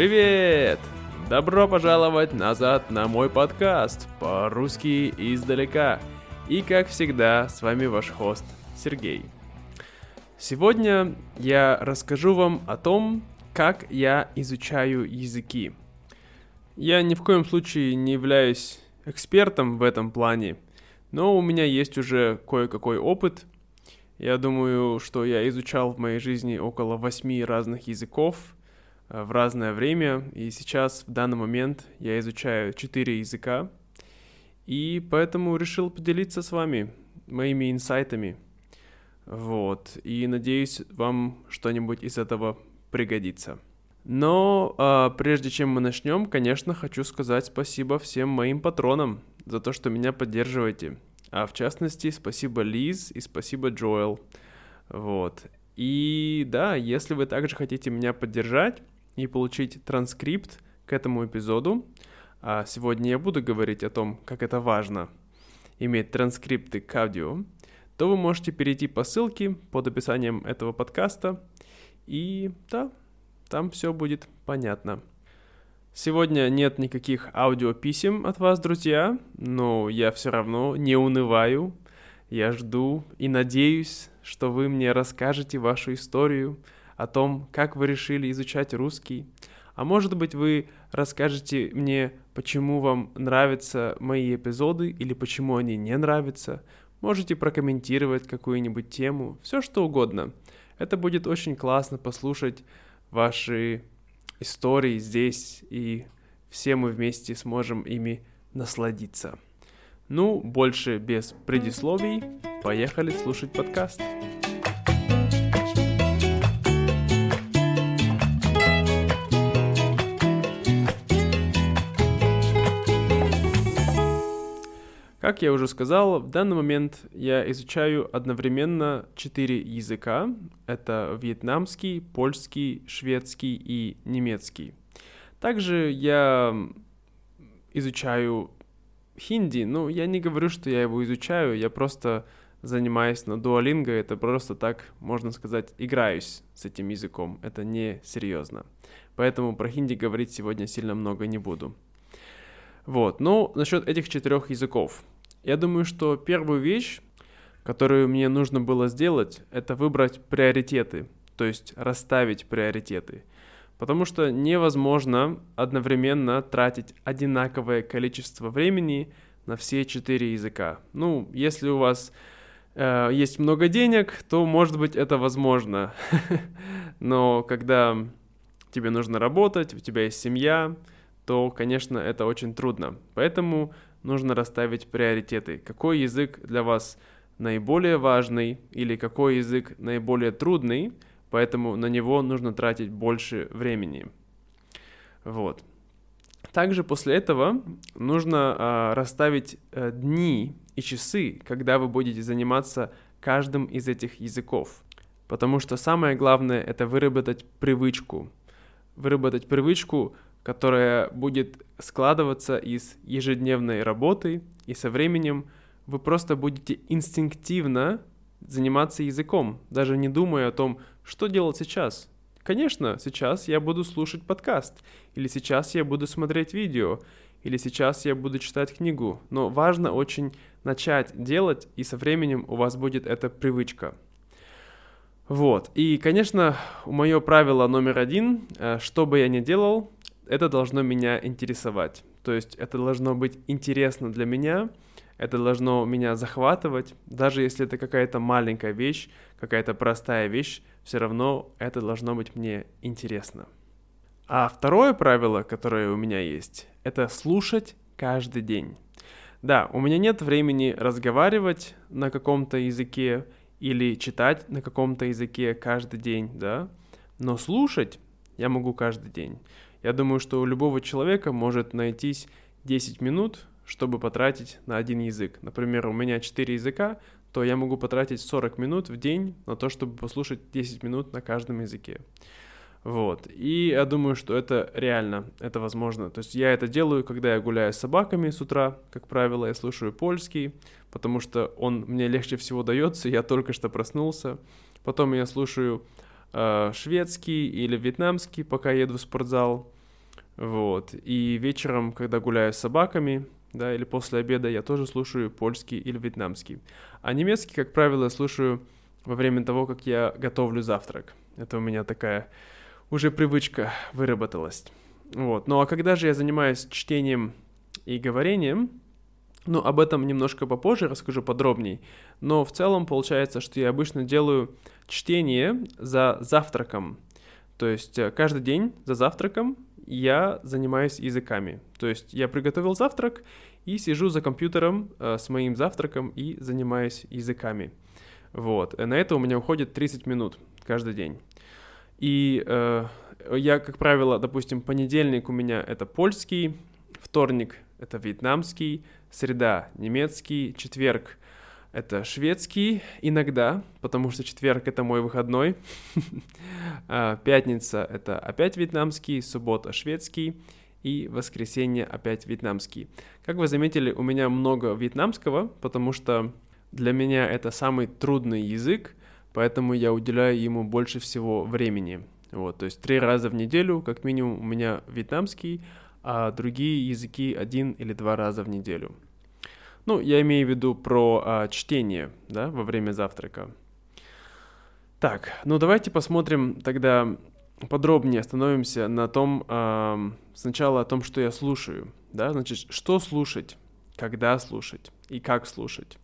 Привет! Добро пожаловать назад на мой подкаст по-русски издалека. И как всегда, с вами ваш хост Сергей. Сегодня я расскажу вам о том, как я изучаю языки. Я ни в коем случае не являюсь экспертом в этом плане, но у меня есть уже кое-какой опыт. Я думаю, что я изучал в моей жизни около восьми разных языков – в разное время, и сейчас, в данный момент, я изучаю четыре языка, и поэтому решил поделиться с вами моими инсайтами. Вот, и надеюсь, вам что-нибудь из этого пригодится. Но а, прежде чем мы начнем, конечно, хочу сказать спасибо всем моим патронам за то, что меня поддерживаете. А в частности, спасибо Лиз и спасибо Джоэл. Вот. И да, если вы также хотите меня поддержать, и получить транскрипт к этому эпизоду. А сегодня я буду говорить о том, как это важно иметь транскрипты к аудио, то вы можете перейти по ссылке под описанием этого подкаста, и да, там все будет понятно. Сегодня нет никаких аудиописем от вас, друзья, но я все равно не унываю. Я жду и надеюсь, что вы мне расскажете вашу историю, о том, как вы решили изучать русский. А может быть, вы расскажете мне, почему вам нравятся мои эпизоды или почему они не нравятся. Можете прокомментировать какую-нибудь тему, все что угодно. Это будет очень классно послушать ваши истории здесь, и все мы вместе сможем ими насладиться. Ну, больше без предисловий, поехали слушать подкаст. Как я уже сказал, в данный момент я изучаю одновременно четыре языка. Это вьетнамский, польский, шведский и немецкий. Также я изучаю хинди. Ну, я не говорю, что я его изучаю, я просто занимаюсь на Duolingo, это просто так, можно сказать, играюсь с этим языком. Это не серьезно. Поэтому про хинди говорить сегодня сильно много не буду. Вот, ну, насчет этих четырех языков. Я думаю, что первую вещь, которую мне нужно было сделать, это выбрать приоритеты, то есть расставить приоритеты. Потому что невозможно одновременно тратить одинаковое количество времени на все четыре языка. Ну, если у вас э, есть много денег, то, может быть, это возможно. Но когда тебе нужно работать, у тебя есть семья, то, конечно, это очень трудно. Поэтому нужно расставить приоритеты. Какой язык для вас наиболее важный или какой язык наиболее трудный, поэтому на него нужно тратить больше времени. Вот. Также после этого нужно а, расставить а, дни и часы, когда вы будете заниматься каждым из этих языков. Потому что самое главное это выработать привычку. Выработать привычку которая будет складываться из ежедневной работы, и со временем вы просто будете инстинктивно заниматься языком, даже не думая о том, что делать сейчас. Конечно, сейчас я буду слушать подкаст, или сейчас я буду смотреть видео, или сейчас я буду читать книгу, но важно очень начать делать, и со временем у вас будет эта привычка. Вот, и, конечно, мое правило номер один, э, что бы я ни делал, это должно меня интересовать. То есть это должно быть интересно для меня, это должно меня захватывать, даже если это какая-то маленькая вещь, какая-то простая вещь, все равно это должно быть мне интересно. А второе правило, которое у меня есть, это слушать каждый день. Да, у меня нет времени разговаривать на каком-то языке или читать на каком-то языке каждый день, да, но слушать я могу каждый день. Я думаю, что у любого человека может найтись 10 минут, чтобы потратить на один язык. Например, у меня 4 языка, то я могу потратить 40 минут в день на то, чтобы послушать 10 минут на каждом языке. Вот. И я думаю, что это реально, это возможно. То есть я это делаю, когда я гуляю с собаками с утра, как правило, я слушаю польский, потому что он мне легче всего дается, я только что проснулся. Потом я слушаю э, шведский или вьетнамский, пока еду в спортзал. Вот. И вечером, когда гуляю с собаками, да, или после обеда, я тоже слушаю польский или вьетнамский. А немецкий, как правило, слушаю во время того, как я готовлю завтрак. Это у меня такая уже привычка выработалась. Вот. Ну а когда же я занимаюсь чтением и говорением, ну, об этом немножко попозже расскажу подробней. Но в целом получается, что я обычно делаю чтение за завтраком. То есть э, каждый день за завтраком я занимаюсь языками. То есть я приготовил завтрак и сижу за компьютером э, с моим завтраком и занимаюсь языками. Вот. И на это у меня уходит 30 минут каждый день. И э, я, как правило, допустим, понедельник у меня это польский, вторник это вьетнамский, среда немецкий, четверг это шведский иногда, потому что четверг это мой выходной, а, пятница это опять вьетнамский, суббота шведский и воскресенье опять вьетнамский. Как вы заметили, у меня много вьетнамского, потому что для меня это самый трудный язык, поэтому я уделяю ему больше всего времени. Вот, то есть три раза в неделю, как минимум, у меня вьетнамский, а другие языки один или два раза в неделю. Ну, я имею в виду про а, чтение, да, во время завтрака. Так, ну давайте посмотрим тогда подробнее остановимся на том, э, сначала о том, что я слушаю, да, значит, что слушать, когда слушать и как слушать.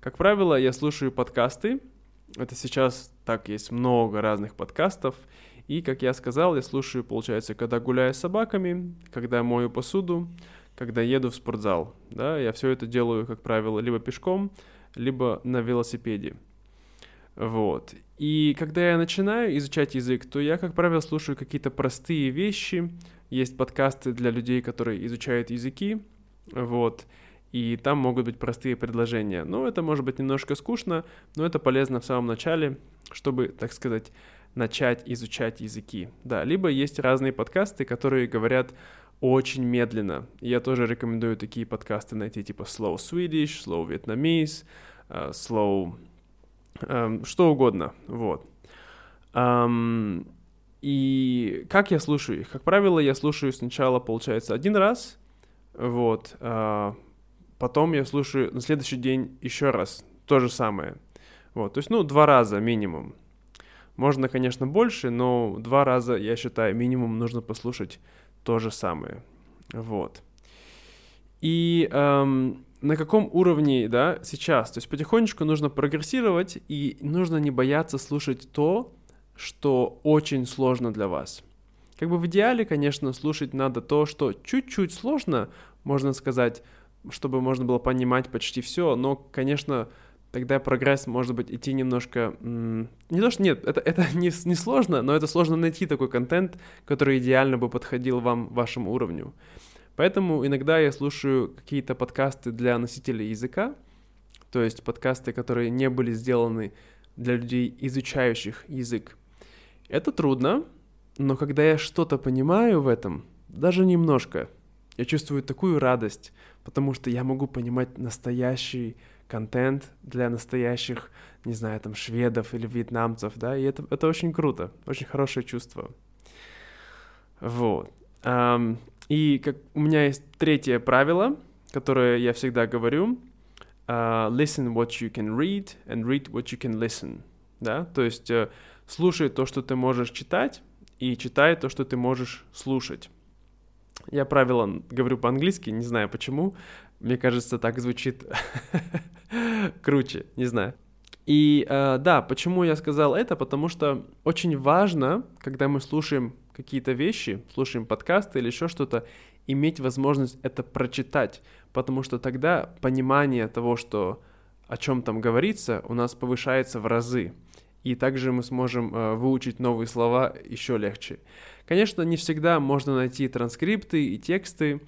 Как правило, я слушаю подкасты, это сейчас так есть много разных подкастов, и, как я сказал, я слушаю, получается, когда гуляю с собаками, когда мою посуду, когда еду в спортзал. Да, я все это делаю, как правило, либо пешком, либо на велосипеде. Вот. И когда я начинаю изучать язык, то я, как правило, слушаю какие-то простые вещи. Есть подкасты для людей, которые изучают языки. Вот. И там могут быть простые предложения. Ну, это может быть немножко скучно, но это полезно в самом начале, чтобы, так сказать, начать изучать языки. Да, либо есть разные подкасты, которые говорят очень медленно. Я тоже рекомендую такие подкасты найти, типа Slow Swedish, Slow Vietnamese, uh, Slow... Um, что угодно, вот. И как я слушаю их? Как правило, я слушаю сначала, получается, один раз, вот, uh, потом я слушаю на следующий день еще раз, то же самое. Вот, то есть, ну, два раза минимум. Можно, конечно, больше, но два раза, я считаю, минимум нужно послушать то же самое. Вот. И эм, на каком уровне, да, сейчас? То есть потихонечку нужно прогрессировать, и нужно не бояться слушать то, что очень сложно для вас. Как бы в идеале, конечно, слушать надо то, что чуть-чуть сложно, можно сказать, чтобы можно было понимать почти все, но, конечно, тогда прогресс может быть идти немножко... Не то, что нет, это, это не, не сложно, но это сложно найти такой контент, который идеально бы подходил вам, вашему уровню. Поэтому иногда я слушаю какие-то подкасты для носителей языка, то есть подкасты, которые не были сделаны для людей, изучающих язык. Это трудно, но когда я что-то понимаю в этом, даже немножко, я чувствую такую радость, потому что я могу понимать настоящий контент для настоящих, не знаю, там, шведов или вьетнамцев, да, и это, это очень круто, очень хорошее чувство. Вот. Um, и как у меня есть третье правило, которое я всегда говорю, uh, listen what you can read and read what you can listen, да, то есть uh, слушай то, что ты можешь читать, и читай то, что ты можешь слушать. Я правило говорю по-английски, не знаю почему. Мне кажется, так звучит круче, не знаю. И э, да, почему я сказал это? Потому что очень важно, когда мы слушаем какие-то вещи, слушаем подкасты или еще что-то, иметь возможность это прочитать, потому что тогда понимание того, что о чем там говорится, у нас повышается в разы. И также мы сможем э, выучить новые слова еще легче. Конечно, не всегда можно найти транскрипты и тексты,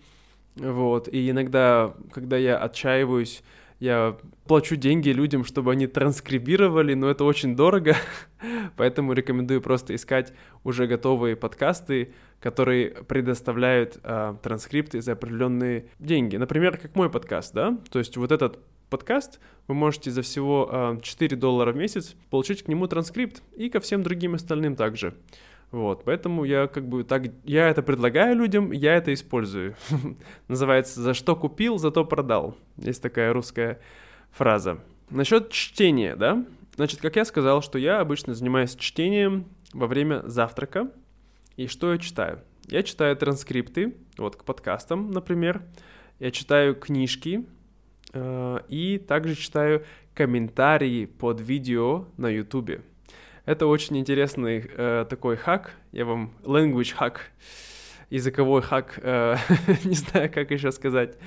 вот, и иногда, когда я отчаиваюсь, я плачу деньги людям, чтобы они транскрибировали, но это очень дорого, поэтому рекомендую просто искать уже готовые подкасты, которые предоставляют э, транскрипты за определенные деньги. Например, как мой подкаст, да? То есть вот этот подкаст, вы можете за всего э, 4 доллара в месяц получить к нему транскрипт и ко всем другим остальным также. Вот, поэтому я как бы так, я это предлагаю людям, я это использую. Называется «За что купил, зато продал». Есть такая русская фраза. Насчет чтения, да? Значит, как я сказал, что я обычно занимаюсь чтением во время завтрака. И что я читаю? Я читаю транскрипты, вот к подкастам, например. Я читаю книжки э, и также читаю комментарии под видео на YouTube. Это очень интересный э, такой хак, я вам language hack, языковой хак, э, не знаю, как еще сказать.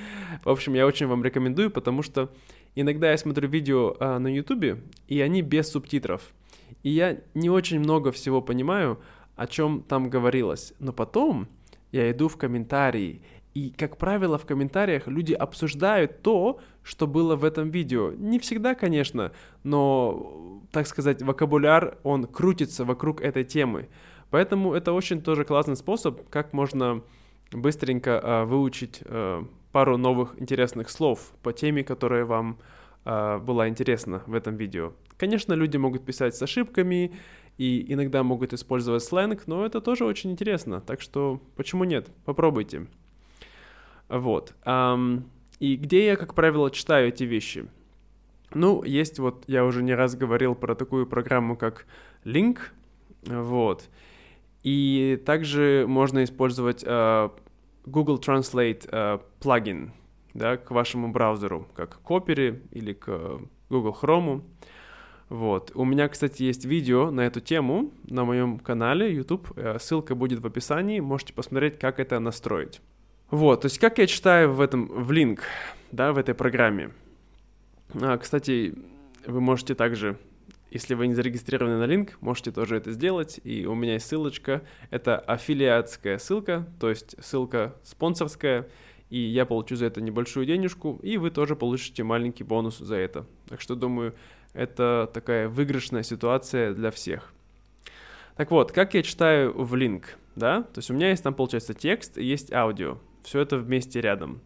В общем, я очень вам рекомендую, потому что иногда я смотрю видео э, на YouTube, и они без субтитров. И я не очень много всего понимаю, о чем там говорилось. Но потом я иду в комментарии, и, как правило, в комментариях люди обсуждают то, что было в этом видео. Не всегда, конечно, но, так сказать, вокабуляр, он крутится вокруг этой темы. Поэтому это очень тоже классный способ, как можно быстренько э, выучить э, пару новых интересных слов по теме, которая вам э, была интересна в этом видео. Конечно, люди могут писать с ошибками и иногда могут использовать сленг, но это тоже очень интересно, так что почему нет? Попробуйте. Вот. И где я, как правило, читаю эти вещи? Ну, есть вот, я уже не раз говорил про такую программу, как Link, вот. И также можно использовать uh, Google Translate uh, плагин, да, к вашему браузеру, как к Opera или к Google Chrome. Вот. У меня, кстати, есть видео на эту тему на моем канале YouTube. Э, ссылка будет в описании. Можете посмотреть, как это настроить. Вот, то есть как я читаю в этом, в линк, да, в этой программе. А, кстати, вы можете также, если вы не зарегистрированы на линк, можете тоже это сделать, и у меня есть ссылочка, это аффилиатская ссылка, то есть ссылка спонсорская, и я получу за это небольшую денежку, и вы тоже получите маленький бонус за это. Так что, думаю, это такая выигрышная ситуация для всех. Так вот, как я читаю в линк, да? То есть у меня есть там, получается, текст есть аудио все это вместе рядом.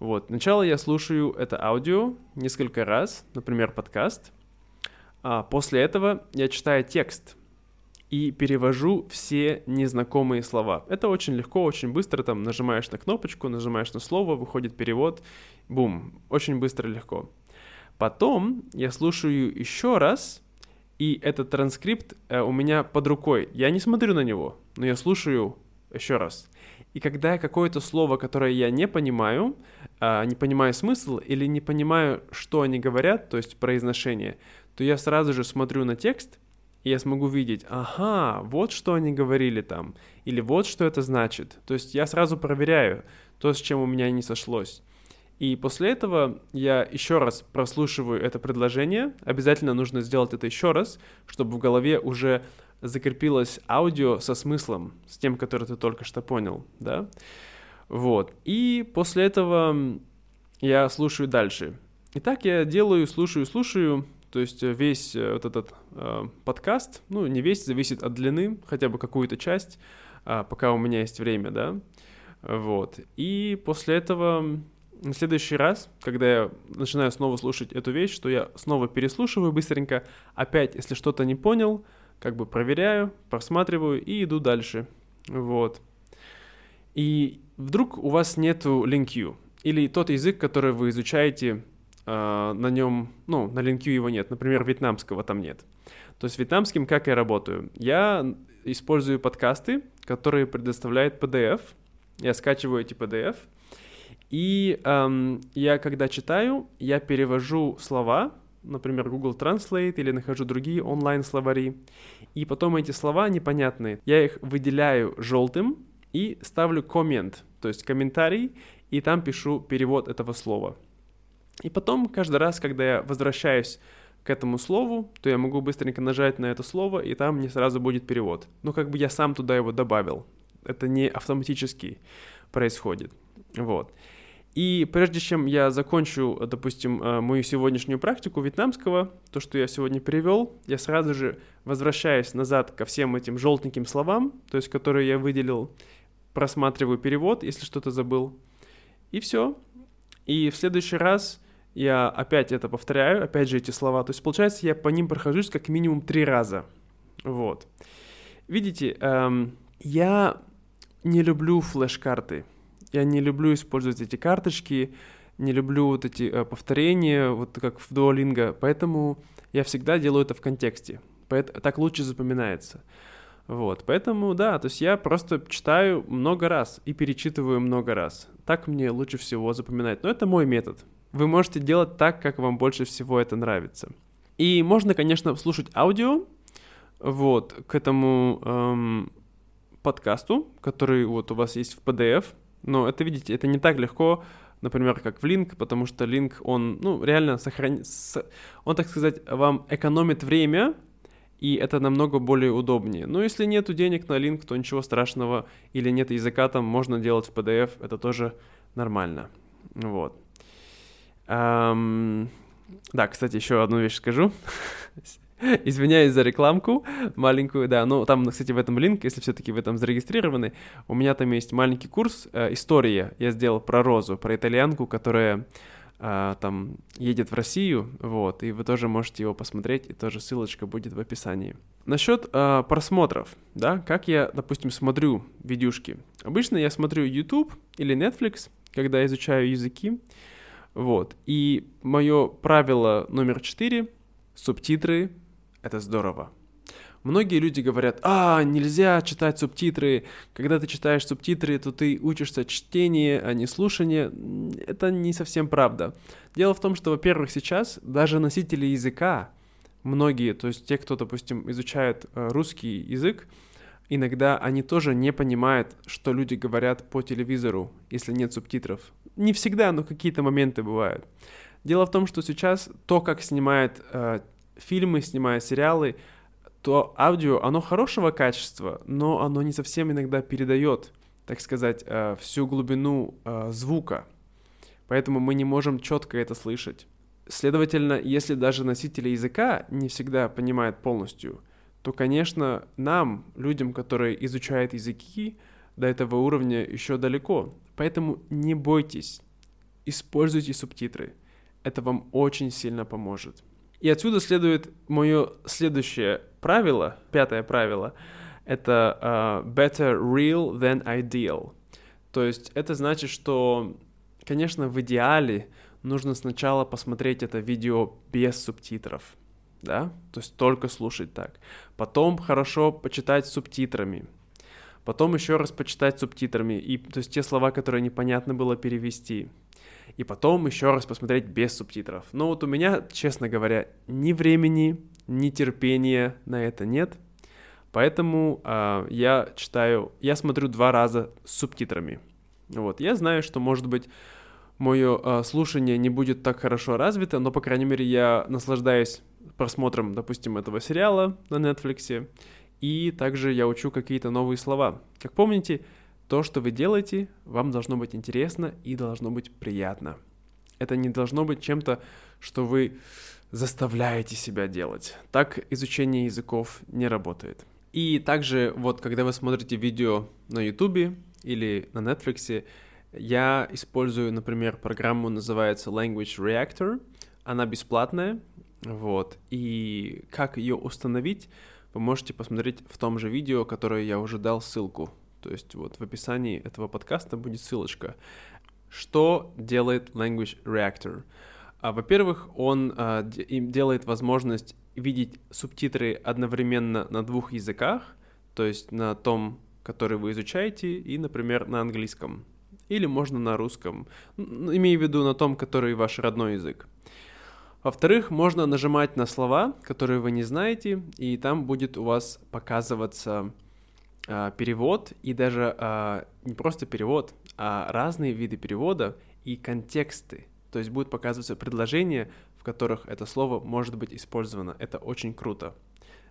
Вот. Сначала я слушаю это аудио несколько раз, например, подкаст. А после этого я читаю текст и перевожу все незнакомые слова. Это очень легко, очень быстро. Там нажимаешь на кнопочку, нажимаешь на слово, выходит перевод. Бум. Очень быстро, легко. Потом я слушаю еще раз, и этот транскрипт э, у меня под рукой. Я не смотрю на него, но я слушаю еще раз. И когда я какое-то слово, которое я не понимаю, а, не понимаю смысл или не понимаю, что они говорят, то есть произношение, то я сразу же смотрю на текст, и я смогу видеть, ага, вот что они говорили там, или вот что это значит. То есть я сразу проверяю то, с чем у меня не сошлось. И после этого я еще раз прослушиваю это предложение. Обязательно нужно сделать это еще раз, чтобы в голове уже закрепилось аудио со смыслом, с тем, который ты только что понял, да? Вот. И после этого я слушаю дальше. И так я делаю, слушаю, слушаю, то есть весь э, вот этот э, подкаст, ну, не весь, зависит от длины, хотя бы какую-то часть, э, пока у меня есть время, да, вот. И после этого на следующий раз, когда я начинаю снова слушать эту вещь, что я снова переслушиваю быстренько, опять, если что-то не понял, как бы проверяю, просматриваю и иду дальше. Вот. И вдруг у вас нету LinkU, или тот язык, который вы изучаете, э, на нем, ну, на LinkU его нет, например, вьетнамского там нет. То есть вьетнамским как я работаю? Я использую подкасты, которые предоставляет PDF. Я скачиваю эти PDF, и эм, я когда читаю, я перевожу слова, например, Google Translate или нахожу другие онлайн-словари. И потом эти слова непонятные. Я их выделяю желтым и ставлю коммент, то есть комментарий, и там пишу перевод этого слова. И потом каждый раз, когда я возвращаюсь к этому слову, то я могу быстренько нажать на это слово, и там мне сразу будет перевод. Но как бы я сам туда его добавил. Это не автоматически происходит. Вот. И прежде чем я закончу, допустим, э, мою сегодняшнюю практику вьетнамского, то, что я сегодня перевел, я сразу же возвращаюсь назад ко всем этим желтеньким словам, то есть которые я выделил, просматриваю перевод, если что-то забыл, и все. И в следующий раз я опять это повторяю, опять же эти слова. То есть, получается, я по ним прохожусь как минимум три раза. Вот. Видите, эм, я не люблю флеш-карты. Я не люблю использовать эти карточки, не люблю вот эти э, повторения, вот как в Duolingo, поэтому я всегда делаю это в контексте. Поэтому, так лучше запоминается. Вот, поэтому, да, то есть я просто читаю много раз и перечитываю много раз. Так мне лучше всего запоминать. Но это мой метод. Вы можете делать так, как вам больше всего это нравится. И можно, конечно, слушать аудио, вот, к этому эм, подкасту, который вот у вас есть в PDF. Но это, видите, это не так легко, например, как в Link, потому что Link, он, ну, реально сохранит, он, так сказать, вам экономит время, и это намного более удобнее. Но если нету денег на линк, то ничего страшного, или нет языка там, можно делать в PDF, это тоже нормально. Вот. Um, да, кстати, еще одну вещь скажу. Извиняюсь за рекламку маленькую, да, но там, кстати, в этом линк, если все-таки вы там зарегистрированы, у меня там есть маленький курс э, «История». Я сделал про Розу, про итальянку, которая а, там едет в Россию, вот, и вы тоже можете его посмотреть, и тоже ссылочка будет в описании. Насчет а, просмотров, да, как я, допустим, смотрю видюшки. Обычно я смотрю YouTube или Netflix, когда изучаю языки, вот, и мое правило номер четыре — субтитры — это здорово. Многие люди говорят, а, нельзя читать субтитры. Когда ты читаешь субтитры, то ты учишься чтение, а не слушание. Это не совсем правда. Дело в том, что, во-первых, сейчас даже носители языка, многие, то есть те, кто, допустим, изучает э, русский язык, иногда они тоже не понимают, что люди говорят по телевизору, если нет субтитров. Не всегда, но какие-то моменты бывают. Дело в том, что сейчас то, как снимают э, фильмы, снимают сериалы, то аудио, оно хорошего качества, но оно не совсем иногда передает, так сказать, э, всю глубину э, звука. Поэтому мы не можем четко это слышать. Следовательно, если даже носители языка не всегда понимают полностью, то, конечно, нам, людям, которые изучают языки, до этого уровня еще далеко. Поэтому не бойтесь, используйте субтитры. Это вам очень сильно поможет. И отсюда следует мое следующее правило, пятое правило, это uh, better real than ideal. То есть это значит, что, конечно, в идеале нужно сначала посмотреть это видео без субтитров, да, то есть только слушать так. Потом хорошо почитать субтитрами. Потом еще раз почитать субтитрами, и, то есть те слова, которые непонятно было перевести и потом еще раз посмотреть без субтитров. Но вот у меня, честно говоря, ни времени, ни терпения на это нет, поэтому э, я читаю, я смотрю два раза с субтитрами. Вот, я знаю, что, может быть, мое э, а, слушание не будет так хорошо развито, но, по крайней мере, я наслаждаюсь просмотром, допустим, этого сериала на Netflix, и также я учу какие-то новые слова. Как помните, то, что вы делаете, вам должно быть интересно и должно быть приятно. Это не должно быть чем-то, что вы заставляете себя делать. Так изучение языков не работает. И также вот когда вы смотрите видео на YouTube или на Netflix, я использую, например, программу, называется Language Reactor. Она бесплатная, вот. И как ее установить, вы можете посмотреть в том же видео, которое я уже дал ссылку то есть вот в описании этого подкаста будет ссылочка. Что делает Language Reactor? А, во-первых, он а, делает возможность видеть субтитры одновременно на двух языках, то есть на том, который вы изучаете, и, например, на английском. Или можно на русском, имею в виду на том, который ваш родной язык. Во-вторых, можно нажимать на слова, которые вы не знаете, и там будет у вас показываться а, перевод и даже а, не просто перевод, а разные виды перевода и контексты. То есть будет показываться предложения, в которых это слово может быть использовано. Это очень круто.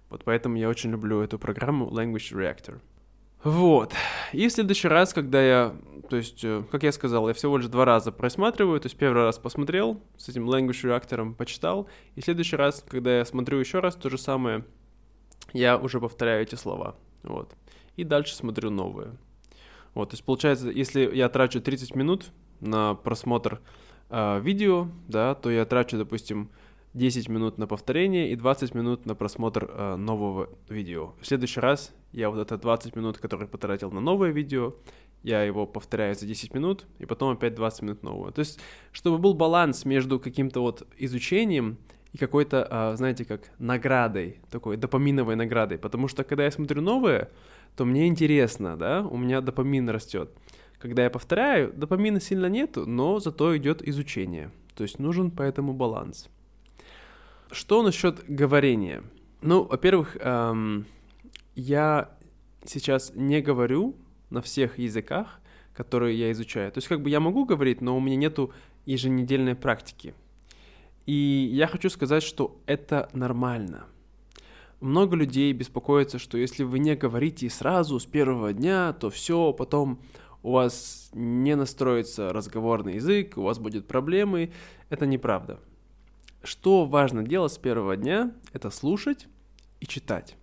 Вот поэтому я очень люблю эту программу Language Reactor. Вот. И в следующий раз, когда я, то есть, э, как я сказал, я всего лишь два раза просматриваю, то есть первый раз посмотрел, с этим Language Reactor почитал, и в следующий раз, когда я смотрю еще раз то же самое, я уже повторяю эти слова. Вот и дальше смотрю новые. Вот, то есть получается, если я трачу 30 минут на просмотр э, видео, да, то я трачу, допустим, 10 минут на повторение и 20 минут на просмотр э, нового видео. В следующий раз я вот это 20 минут, которые потратил на новое видео, я его повторяю за 10 минут, и потом опять 20 минут нового. То есть, чтобы был баланс между каким-то вот изучением и какой-то, а, знаете, как наградой, такой допаминовой наградой. Потому что, когда я смотрю новое, то мне интересно, да, у меня допамин растет. Когда я повторяю, допамина сильно нету, но зато идет изучение. То есть нужен поэтому баланс. Что насчет говорения? Ну, во-первых, эм, я сейчас не говорю на всех языках, которые я изучаю. То есть как бы я могу говорить, но у меня нету еженедельной практики. И я хочу сказать, что это нормально. Много людей беспокоятся, что если вы не говорите сразу с первого дня, то все, потом у вас не настроится разговорный язык, у вас будут проблемы. Это неправда. Что важно делать с первого дня, это слушать и читать.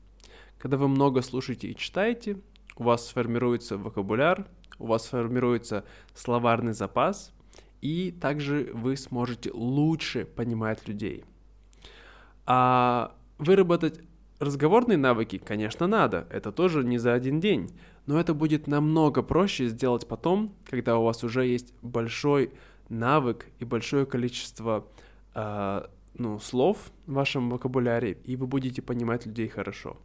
Когда вы много слушаете и читаете, у вас сформируется вокабуляр, у вас сформируется словарный запас, и также вы сможете лучше понимать людей. А выработать разговорные навыки, конечно, надо, это тоже не за один день, но это будет намного проще сделать потом, когда у вас уже есть большой навык и большое количество э, ну, слов в вашем вокабуляре, и вы будете понимать людей хорошо.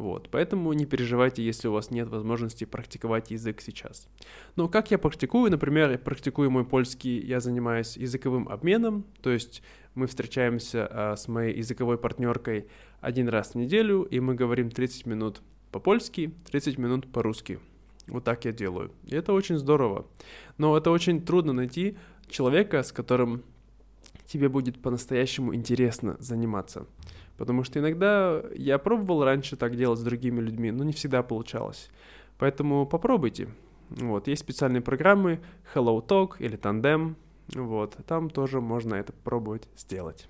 Вот, поэтому не переживайте, если у вас нет возможности практиковать язык сейчас. Но как я практикую? Например, я практикую мой польский, я занимаюсь языковым обменом, то есть мы встречаемся а, с моей языковой партнеркой один раз в неделю, и мы говорим 30 минут по-польски, 30 минут по-русски. Вот так я делаю. И это очень здорово. Но это очень трудно найти человека, с которым тебе будет по-настоящему интересно заниматься. Потому что иногда я пробовал раньше так делать с другими людьми, но не всегда получалось. Поэтому попробуйте. Вот, есть специальные программы Hello Talk или Tandem. Вот, там тоже можно это пробовать сделать.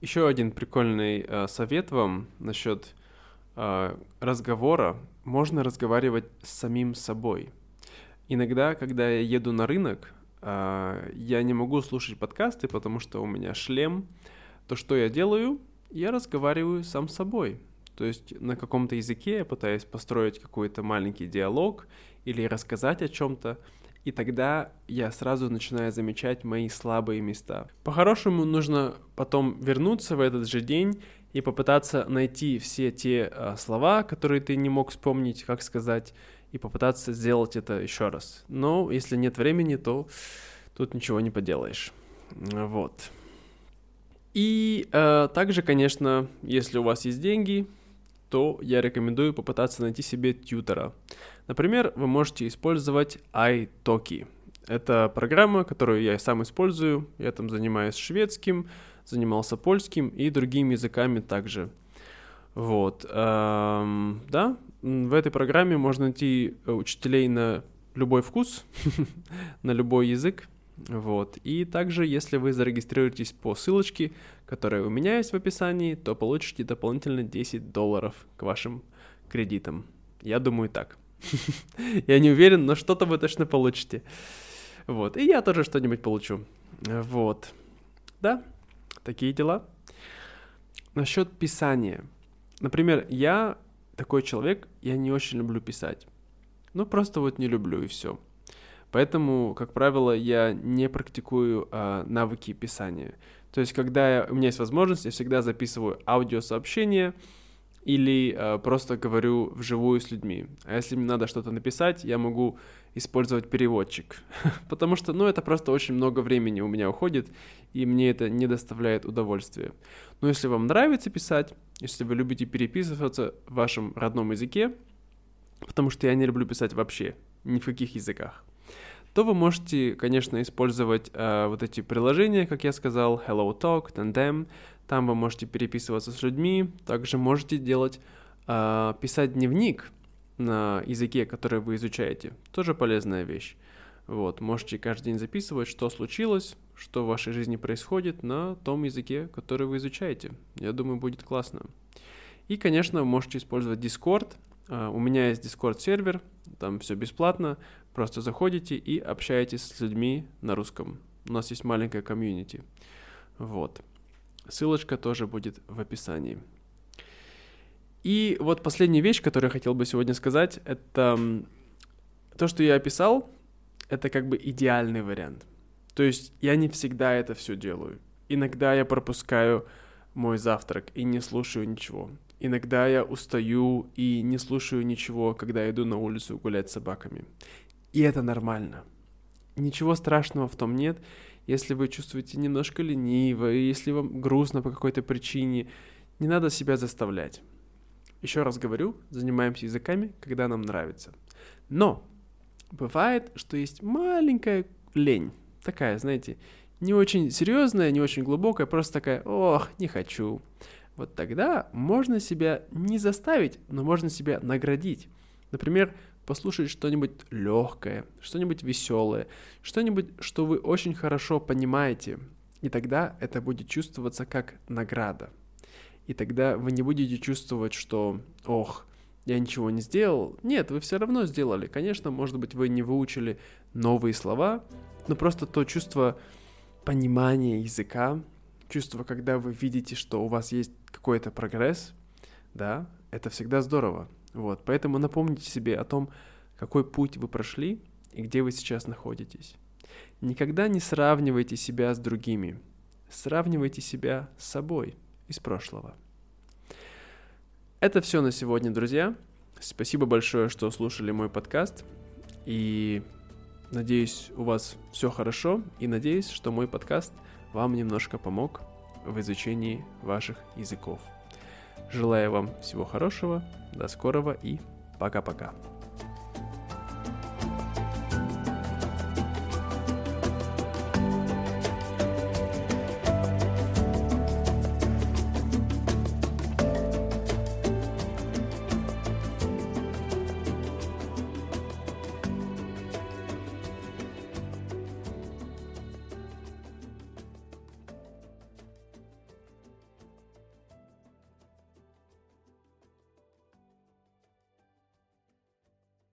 Еще один прикольный э, совет вам насчет э, разговора. Можно разговаривать с самим собой. Иногда, когда я еду на рынок, э, я не могу слушать подкасты, потому что у меня шлем. То, что я делаю, я разговариваю сам с собой. То есть на каком-то языке я пытаюсь построить какой-то маленький диалог или рассказать о чем-то, и тогда я сразу начинаю замечать мои слабые места. По-хорошему нужно потом вернуться в этот же день и попытаться найти все те э, слова, которые ты не мог вспомнить, как сказать, и попытаться сделать это еще раз. Но если нет времени, то тут ничего не поделаешь. Вот. И э, также, конечно, если у вас есть деньги, то я рекомендую попытаться найти себе тьютера. Например, вы можете использовать iTalki. Это программа, которую я сам использую. Я там занимаюсь шведским, занимался польским и другими языками также. Вот. Эм, да, в этой программе можно найти учителей на любой вкус, на любой язык. Вот. И также, если вы зарегистрируетесь по ссылочке, которая у меня есть в описании, то получите дополнительно 10 долларов к вашим кредитам. Я думаю так. Я не уверен, но что-то вы точно получите. Вот. И я тоже что-нибудь получу. Вот. Да, такие дела. Насчет писания. Например, я такой человек, я не очень люблю писать. Ну, просто вот не люблю и все. Поэтому, как правило, я не практикую а, навыки писания. То есть, когда я, у меня есть возможность, я всегда записываю аудиосообщения или а, просто говорю вживую с людьми. А если мне надо что-то написать, я могу использовать переводчик. Потому что, ну, это просто очень много времени у меня уходит, и мне это не доставляет удовольствия. Но если вам нравится писать, если вы любите переписываться в вашем родном языке, потому что я не люблю писать вообще, ни в каких языках, то вы можете, конечно, использовать э, вот эти приложения, как я сказал, Hello Talk, Tandem. Там вы можете переписываться с людьми. Также можете делать, э, писать дневник на языке, который вы изучаете. Тоже полезная вещь. Вот, можете каждый день записывать, что случилось, что в вашей жизни происходит на том языке, который вы изучаете. Я думаю, будет классно. И, конечно, вы можете использовать Discord. Uh, у меня есть Discord сервер, там все бесплатно. Просто заходите и общаетесь с людьми на русском. У нас есть маленькая комьюнити. Вот. Ссылочка тоже будет в описании. И вот последняя вещь, которую я хотел бы сегодня сказать, это то, что я описал, это как бы идеальный вариант. То есть я не всегда это все делаю. Иногда я пропускаю мой завтрак и не слушаю ничего. Иногда я устаю и не слушаю ничего, когда иду на улицу гулять с собаками. И это нормально. Ничего страшного в том нет, если вы чувствуете немножко лениво, если вам грустно по какой-то причине, не надо себя заставлять. Еще раз говорю, занимаемся языками, когда нам нравится. Но бывает, что есть маленькая лень. Такая, знаете, не очень серьезная, не очень глубокая, просто такая, ох, не хочу. Вот тогда можно себя не заставить, но можно себя наградить. Например, послушать что-нибудь легкое, что-нибудь веселое, что-нибудь, что вы очень хорошо понимаете. И тогда это будет чувствоваться как награда. И тогда вы не будете чувствовать, что, ох, я ничего не сделал. Нет, вы все равно сделали. Конечно, может быть, вы не выучили новые слова, но просто то чувство понимания языка, чувство, когда вы видите, что у вас есть какой-то прогресс, да, это всегда здорово. Вот, поэтому напомните себе о том, какой путь вы прошли и где вы сейчас находитесь. Никогда не сравнивайте себя с другими. Сравнивайте себя с собой из прошлого. Это все на сегодня, друзья. Спасибо большое, что слушали мой подкаст. И надеюсь, у вас все хорошо. И надеюсь, что мой подкаст вам немножко помог в изучении ваших языков. Желаю вам всего хорошего, до скорого и пока-пока.